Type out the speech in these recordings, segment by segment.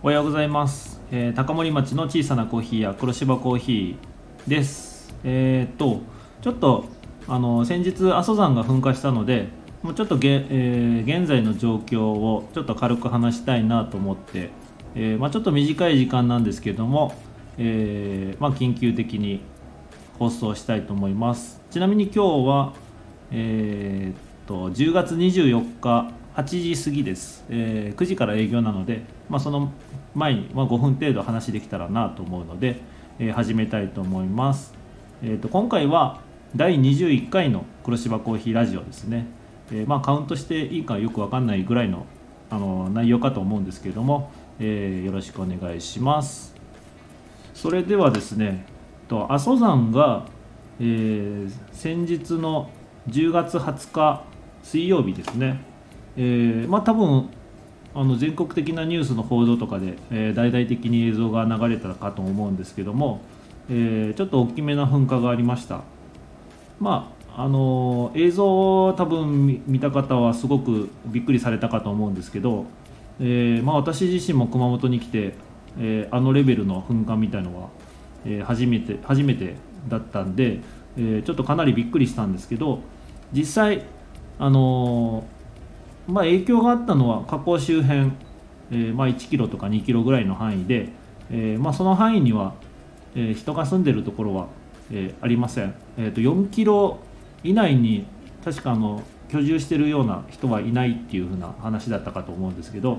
おはようございます、えー高森町の小さなコーヒー屋黒芝コーヒーです。えーっとちょっとあの先日阿蘇山が噴火したのでもうちょっとげ、えー現在の状況をちょっと軽く話したいなと思って、えまあ、ちょっと短い時間なんですけども、えまあ、緊急的に放送したいと思います。ちなみに今日はえっと10月24日8時過ぎです、えー9時から営業なので、まあ、その前に、まあ、5分程度話できたらなと思うので、えー始めたいと思います、えーっと今回は第21回の黒芝コーヒーラジオですね、えーまあ、カウントしていいかよくわかんないぐらいのあの内容かと思うんですけれども、えよろしくお願いします。それではですねと阿蘇山が、え先日の10月20日水曜日ですね、えーまあ多分あの全国的なニュースの報道とかで、えー大々的に映像が流れたかと思うんですけども、えーちょっと大きめな噴火がありました。まああのー映像を多分見た方はすごくびっくりされたかと思うんですけど、えーまあ、私自身も熊本に来て、えーあのレベルの噴火みたいのは、えー初めて初めてだったんで、えーちょっとかなりびっくりしたんですけど実際あのーまあ、影響があったのは火口周辺、えーまあ、1キロとか2キロぐらいの範囲で、えーまあ、その範囲には、え人が住んでるところは、えありません、えー、と4キロ以内に確かあの居住してるような人はいないっていう風な話だったかと思うんですけど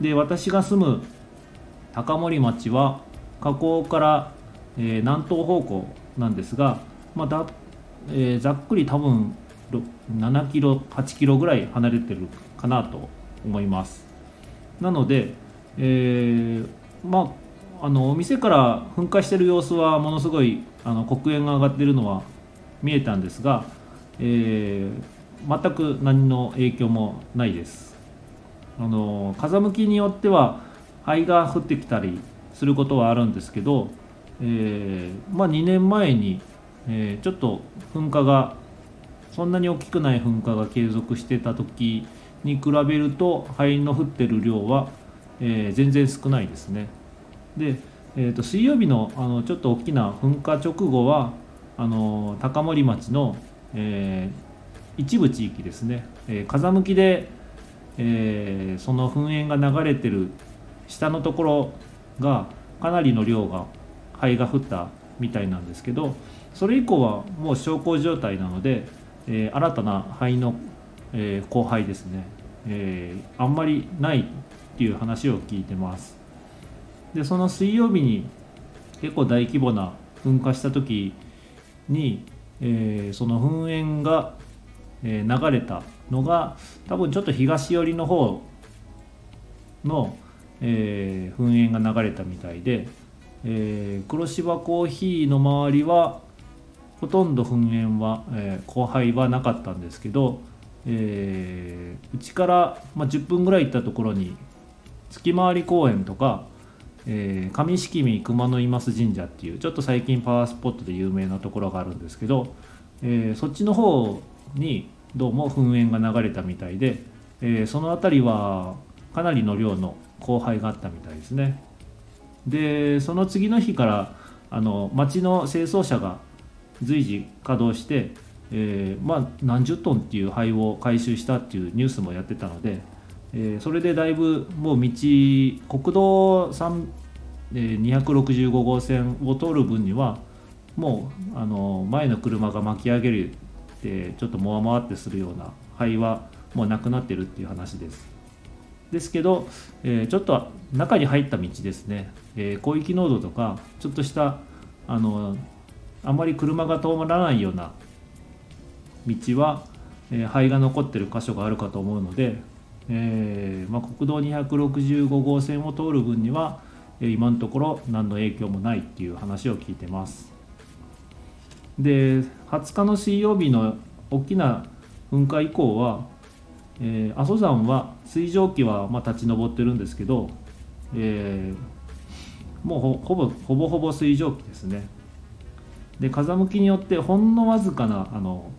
で私が住む高森町は河口から、え南東方向なんですが、まあだえざっくり多分7キロ8キロぐらい離れてるかなと思います。なので、えーまああのお店から噴火してる様子はものすごいあの黒煙が上がってるのは見えたんですが、えー全く何の影響もないです。あの風向きによっては灰が降ってきたりすることはあるんですけど、えーまあ、2年前に、えーちょっと噴火がそんなに大きくない噴火が継続してた時に比べると灰の降ってる量は、えー全然少ないですね。で、えー、と水曜日のあのちょっと大きな噴火直後はあの高森町の、えー一部地域ですね、えー風向きで、えーその噴煙が流れてる下のところがかなりの量が灰が降ったみたいなんですけどそれ以降はもう小康状態なので、えー新たな灰の、えー降灰ですね、えーあんまりないっていう話を聞いてます。でその水曜日に結構大規模な噴火した時に、えーその噴煙が、え流れたのが多分ちょっと東寄りの方の、え噴煙が流れたみたいで、え黒芝コーヒーの周りはほとんど噴煙は、えー、降灰はなかったんですけど、えーから、まあ、10分ぐらい行ったところに月回り公園とか、えー上敷見熊野今須神社っていうちょっと最近パワースポットで有名なところがあるんですけど、えーそっちの方にどうも噴煙が流れたみたいで、えーその辺りはかなりの量の降灰があったみたいですね。でその次の日からあの町の清掃車が随時稼働して、えーまあ、何十トンっていう灰を回収したっていうニュースもやってたので、えーそれでだいぶもう道国道3えー265号線を通る分にはもうあの前の車が巻き上げるってちょっともわもわってするような灰はもうなくなってるっていう話です。ですけど、えーちょっと中に入った道ですね、えー広域濃度とかちょっとしたあのあまり車が通らないような道は、えー灰が残ってる箇所があるかと思うので、えーまあ、国道265号線を通る分には、えー今のところ何の影響もないっていう話を聞いてます。で20日の水曜日の大きな噴火以降は、えー阿蘇山は水蒸気はまあ立ち上ってるんですけど、えーもうほほぼほぼほぼ水蒸気ですねで風向きによってほんのわずかなあの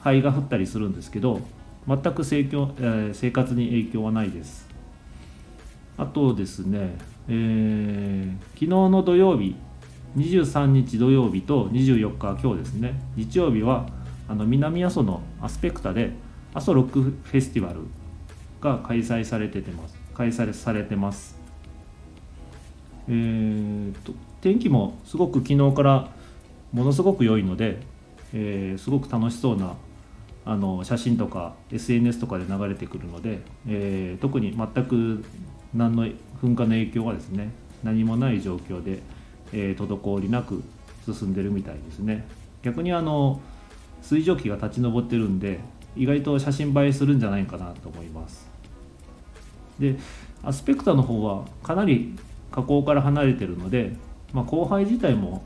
灰が降ったりするんですけど全く生、えー生活に影響はないです。あとですね、えー昨日の土曜日23日土曜日と24日今日ですね。日曜日はあの南阿蘇のアスペクタで阿蘇ロックフェスティバルが開催されててます。開催されてます。えーと天気もすごく昨日からものすごく良いので、えーすごく楽しそうなあの写真とか SNS とかで流れてくるので、えー特に全く何の噴火の影響はですね何もない状況で、えー滞りなく進んでるみたいですね。逆にあの水蒸気が立ち上ってるんで意外と写真映えするんじゃないかなと思います。でアスペクタの方はかなり火口から離れてるので、まあ、降灰自体も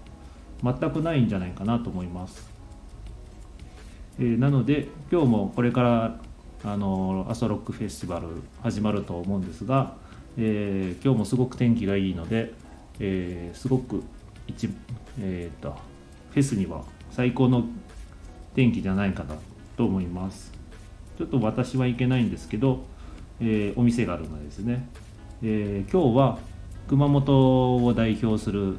全くないんじゃないかなと思います、えーなので今日もこれからあのアソロックフェスティバル始まると思うんですが、えー今日もすごく天気がいいので、えーすごく一、えーとフェスには最高の天気じゃないかなと思います。ちょっと私は行けないんですけど、えーお店があるのでですね、えー今日は熊本を代表する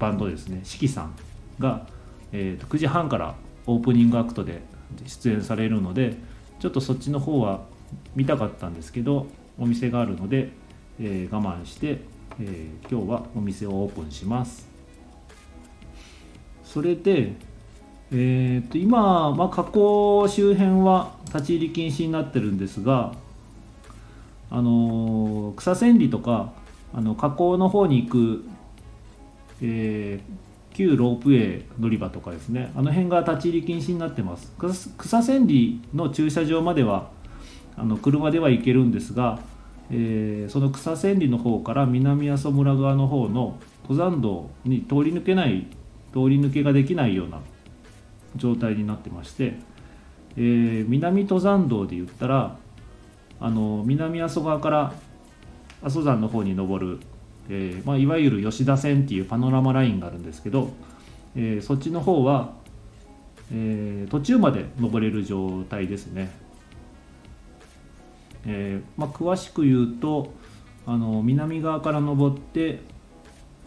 バンドですね四季さんが、えーと9時半からオープニングアクトで出演されるのでちょっとそっちの方は見たかったんですけどお店があるので、えー我慢して、えー今日はお店をオープンします。それで、えー、と今、まあ、河口周辺は立ち入り禁止になってるんですが、あのー草千里とかあの河口の方に行く、えー旧ロープウェイ乗り場とかですね。あの辺が立ち入り禁止になってます。草千里の駐車場まではあの車では行けるんですが、えーその草千里の方から南阿蘇村側の方の登山道に通り抜けない通り抜けができないような状態になってまして、えー南登山道で言ったらあの南阿蘇側から阿蘇山の方に登る、えーまあ、いわゆる吉田線っていうパノラマラインがあるんですけど、えーそっちの方は、え途中まで登れる状態ですね。えまあ、詳しく言うとあの南側から登って、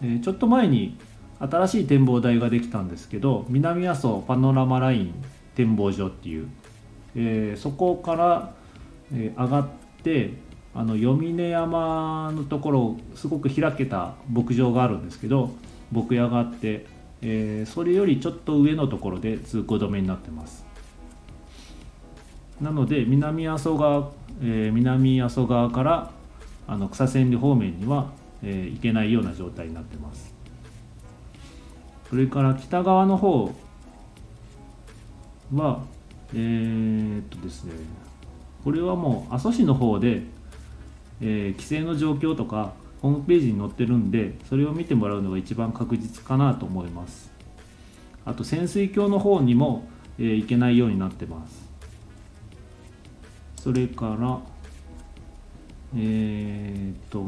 えちょっと前に新しい展望台ができたんですけど南阿蘇パノラマライン展望所っていう、えそこから、え上がってあの読峰山のところすごく開けた牧場があるんですけど牧野があって、えーそれよりちょっと上のところで通行止めになってます。なので南阿蘇側、えー南阿蘇側からあの草千里方面には、えー行けないような状態になってます。それから北側の方はえーっとですねこれはもう阿蘇市の方で、えー規制の状況とかホームページに載ってるんでそれを見てもらうのが一番確実かなと思います。あと潜水鏡の方にも、えー行けないようになってます。それからえーっと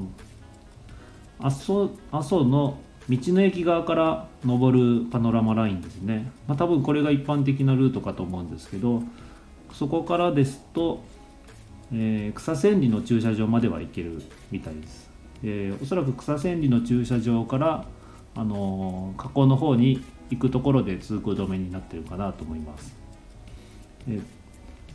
阿蘇阿蘇の道の駅側から登るパノラマラインですね、まあ、多分これが一般的なルートかと思うんですけどそこからですと、えー草千里の駐車場までは行けるみたいです、えーおそらく草千里の駐車場から、あのー河口の方に行くところで通行止めになってるかなと思います、えー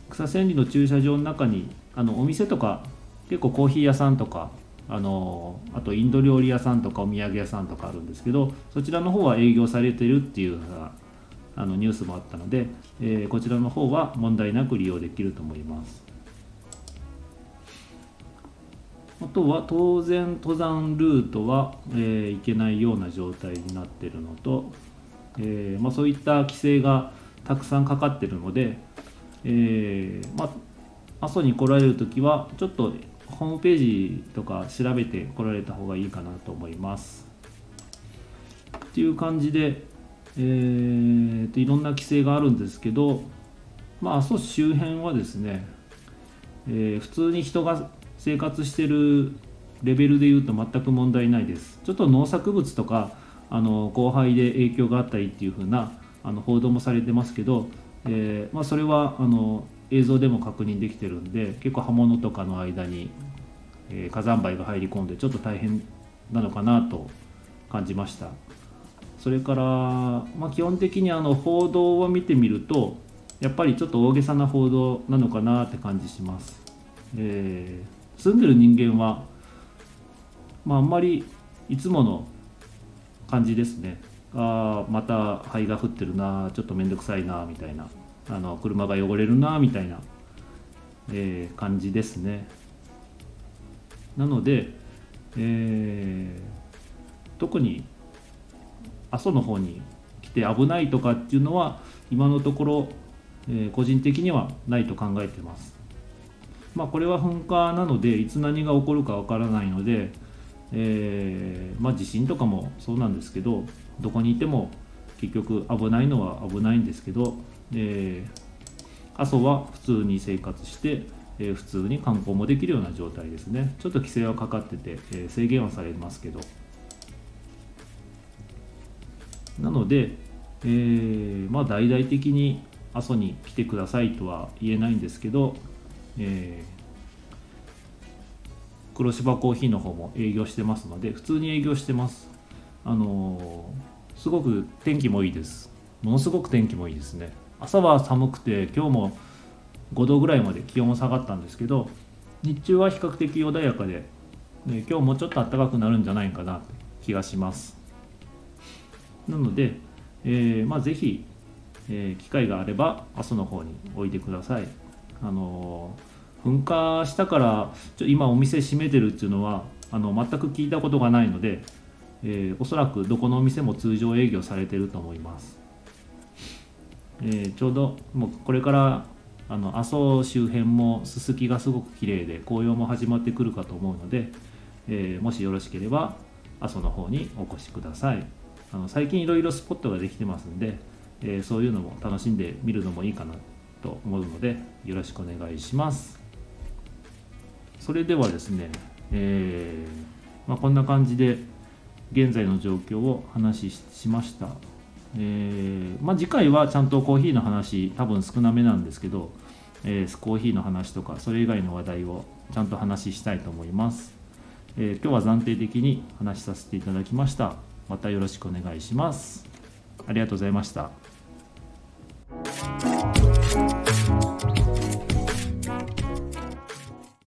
草千里の駐車場の中にあのお店とか結構コーヒー屋さんとかあのあとインド料理屋さんとかお土産屋さんとかあるんですけどそちらの方は営業されてるっていうようなあのニュースもあったので、えーこちらの方は問題なく利用できると思います。あとは当然登山ルートは、えー行けないような状態になってるのと、えーまあ、そういった規制がたくさんかかってるので、えーまあ、阿蘇に来られる時はちょっとホームページとか調べて来られた方がいいかなと思います。っていう感じで、えーといろんな規制があるんですけど、まあ、阿蘇周辺はですね、えー普通に人が生活してるレベルでいうと全く問題ないです。ちょっと農作物とかあの降灰で影響があったりっていう風なあの報道もされてますけど、えーまあ、それはあの映像でも確認できてるんで結構刃物とかの間に、えー火山灰が入り込んでちょっと大変なのかなと感じましたそれから、まあ、基本的にあの報道を見てみるとやっぱりちょっと大げさな報道なのかなって感じします、えー、住んでる人間は、まあ、あんまりいつもの感じですね。ああまた灰が降ってるなちょっと面倒くさいなみたいな。あの車が汚れるなみたいな、えー、感じですね。なので、えー、特に阿蘇の方に来て危ないとかっていうのは今のところ、えー、個人的にはないと考えてます。まあこれは噴火なのでいつ何が起こるかわからないので、えー、まあ地震とかもそうなんですけどどこにいても結局危ないのは危ないんですけど、えー、阿蘇は普通に生活して、えー、普通に観光もできるような状態ですね。ちょっと規制はかかってて、えー、制限はされますけど。なので、えー、まあ大々的に阿蘇に来てくださいとは言えないんですけど、えー、黒芝コーヒーの方も営業してますので普通に営業してます。あのー、すごく天気もいいです。ものすごく天気もいいですね。朝は寒くて今日も5度ぐらいまで気温も下がったんですけど日中は比較的穏やかで、ね、今日もちょっと暖かくなるんじゃないかなって気がします。なので、えー、まあ、ぜひ、えー、機会があれば阿蘇の方においでください。あの噴火したからちょ今お店閉めてるっていうのはあの全く聞いたことがないので、えー、おそらくどこのお店も通常営業されてると思います。えー、ちょうどもうこれからあの阿蘇周辺もすすきがすごく綺麗で紅葉も始まってくるかと思うので、えー、もしよろしければ阿蘇の方にお越しください。あの最近いろいろスポットができてますんで、え、そういうのも楽しんでみるのもいいかなと。と思うのでよろしくお願いします。それではですね、えー、まあ、こんな感じで現在の状況を話ししました。えー、まあ、次回はちゃんとコーヒーの話多分少なめなんですけど、えー、コーヒーの話とかそれ以外の話題をちゃんと話したいと思います、え、今日は暫定的に話しさせていただきました。またよろしくお願いします。ありがとうございました。